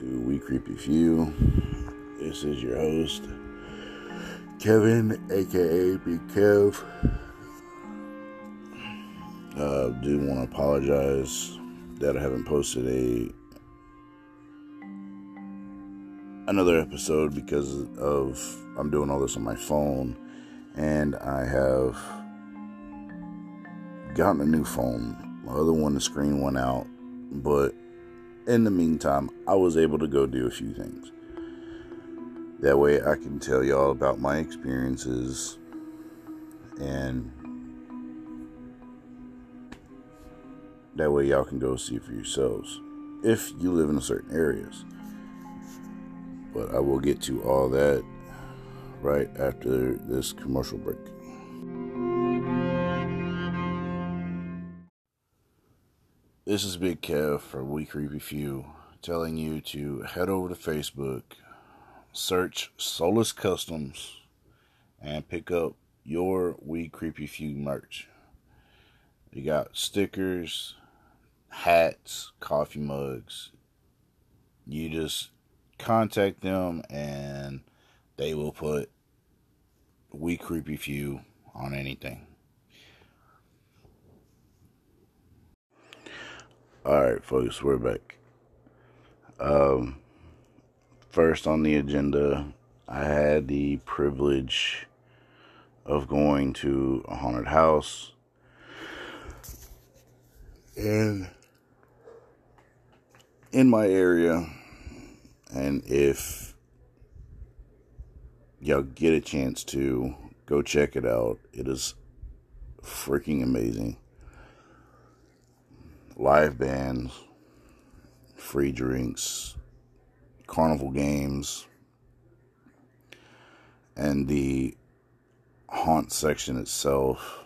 to We Creepy Few. This is your host, Kevin, aka Big Kev. Uh, do want to apologize that I haven't posted a another episode because of I'm doing all this on my phone, and I have gotten a new phone. My other one, the screen went out, but in the meantime, I was able to go do a few things. That way, I can tell y'all about my experiences and that way, y'all can go see for yourselves if you live in certain areas. But I will get to all that right after this commercial break. This is Big Kev for We Creepy Few telling you to head over to Facebook, search Solus Customs, and pick up your We Creepy Few merch. You got stickers, hats, coffee mugs. You just contact them and they will put We Creepy Few on anything. All right, folks, we're back. Um, first on the agenda, I had the privilege of going to a haunted house. And in my area, and if y'all get a chance to go check it out, it is freaking amazing live bands, free drinks, carnival games, and the haunt section itself.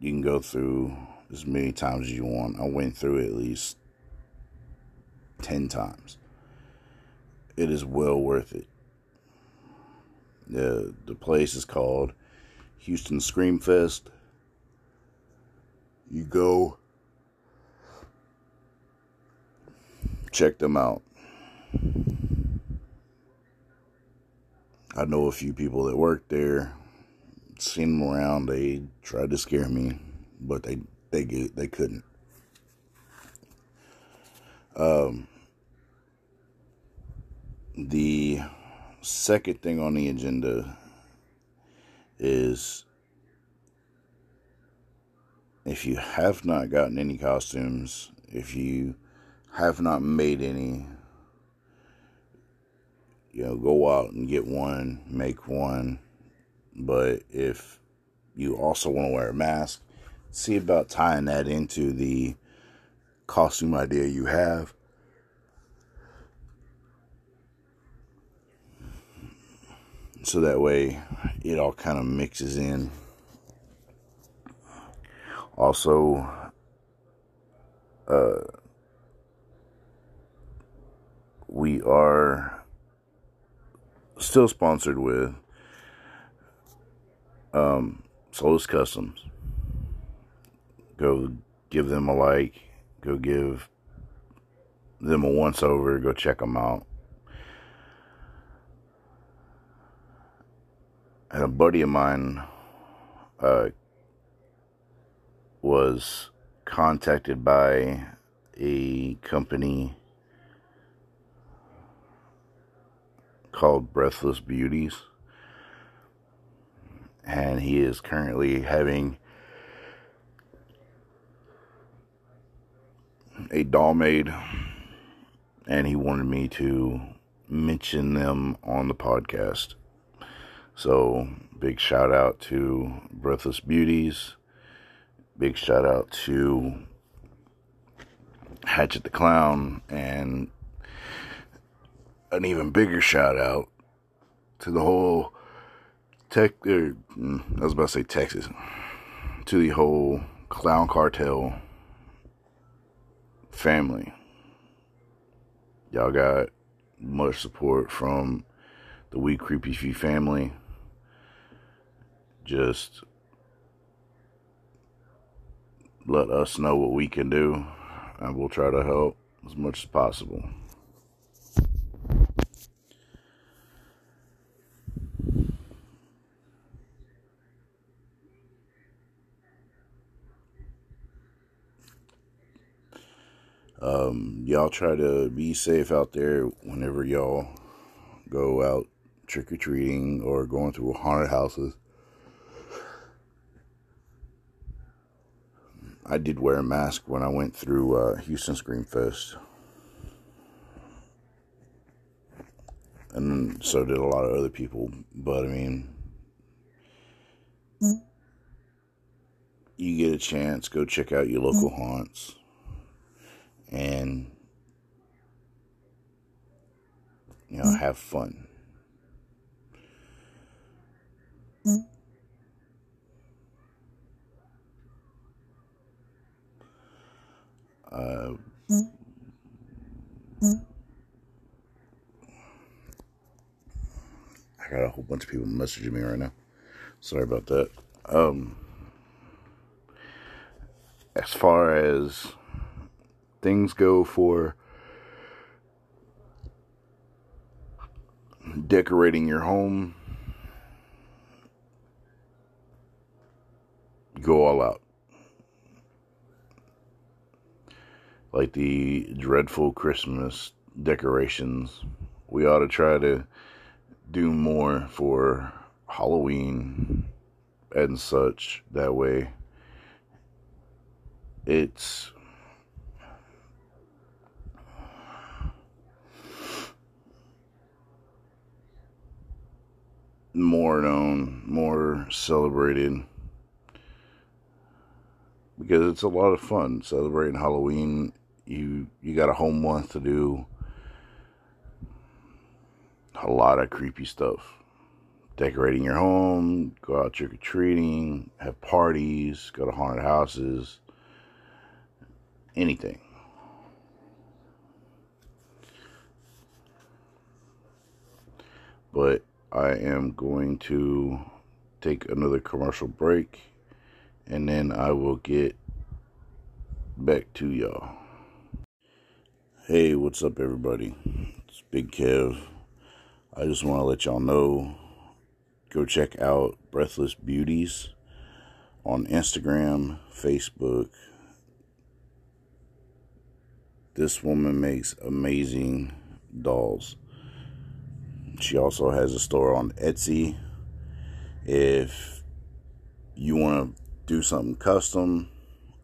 You can go through as many times as you want. I went through at least 10 times. It is well worth it. The, the place is called Houston Scream Fest. You go check them out. I know a few people that work there. Seen them around. They tried to scare me, but they they they couldn't. Um, the second thing on the agenda is if you have not gotten any costumes, if you have not made any, you know, go out and get one, make one. But if you also want to wear a mask, see about tying that into the costume idea you have. So that way it all kind of mixes in. Also, uh, we are still sponsored with um, Solus Customs. Go give them a like. Go give them a once over. Go check them out. And a buddy of mine uh, was contacted by a company called Breathless Beauties. And he is currently having a doll made. And he wanted me to mention them on the podcast. So, big shout out to Breathless Beauties. Big shout out to Hatchet the Clown and an even bigger shout out to the whole tech. Er, mm, I was about to say Texas. To the whole clown cartel family. Y'all got much support from the We Creepy Few family. Just let us know what we can do, and we'll try to help as much as possible. Um, y'all try to be safe out there whenever y'all go out trick or treating or going through haunted houses. I did wear a mask when I went through uh, Houston Scream Fest. And so did a lot of other people. But I mean, you get a chance, go check out your local haunts. And, you know, have fun. Uh, I got a whole bunch of people messaging me right now. Sorry about that. Um, as far as things go for decorating your home, go all out. like the dreadful Christmas decorations. We ought to try to do more for Halloween and such. That way, it's more known, more celebrated because it's a lot of fun celebrating Halloween you you got a whole month to do a lot of creepy stuff. Decorating your home, go out trick or treating, have parties, go to haunted houses, anything. But I am going to take another commercial break and then I will get back to y'all. Hey, what's up, everybody? It's Big Kev. I just want to let y'all know go check out Breathless Beauties on Instagram, Facebook. This woman makes amazing dolls. She also has a store on Etsy. If you want to do something custom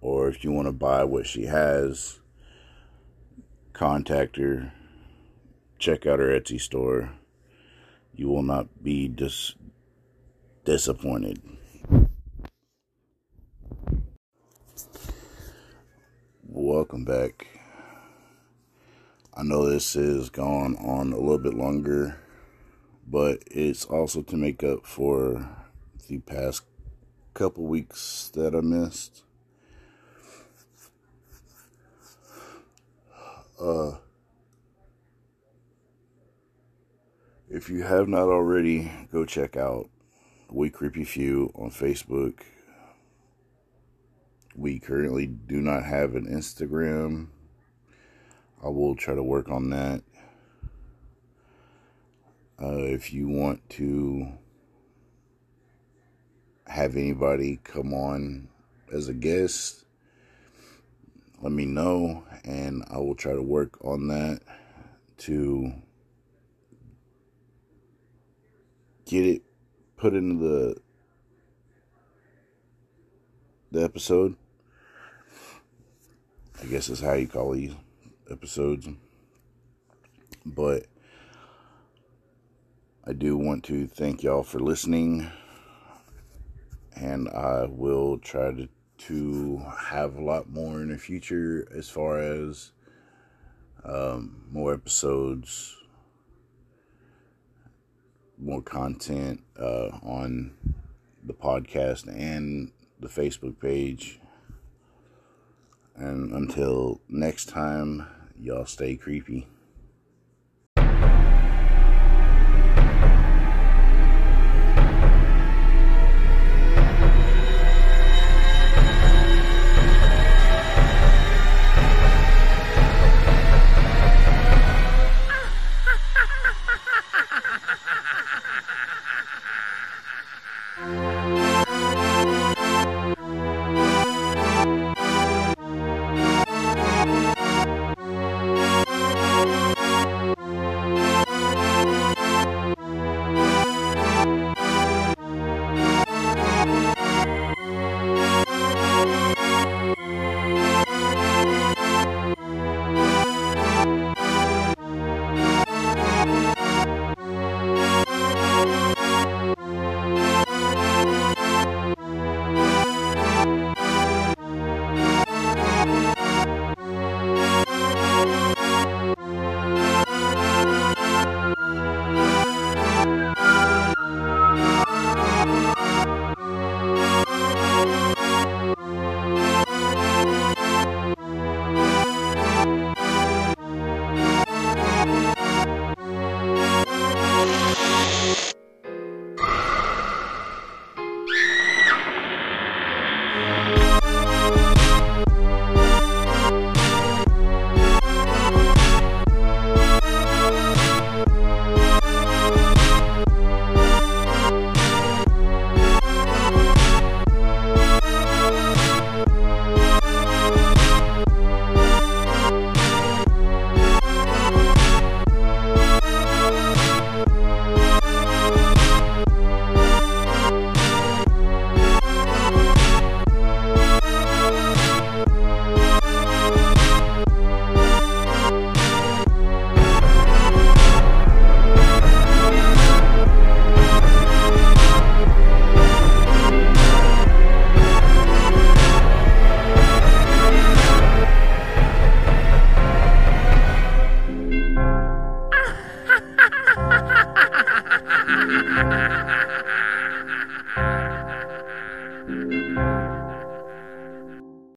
or if you want to buy what she has, contact her, check out her Etsy store. You will not be dis- disappointed. Welcome back. I know this is gone on a little bit longer, but it's also to make up for the past couple weeks that I missed. Uh, if you have not already, go check out We Creepy Few on Facebook. We currently do not have an Instagram. I will try to work on that. Uh, if you want to have anybody come on as a guest, let me know and I will try to work on that to get it put into the the episode. I guess is how you call these episodes. But I do want to thank y'all for listening and I will try to to have a lot more in the future as far as um, more episodes, more content uh, on the podcast and the Facebook page. And until next time, y'all stay creepy.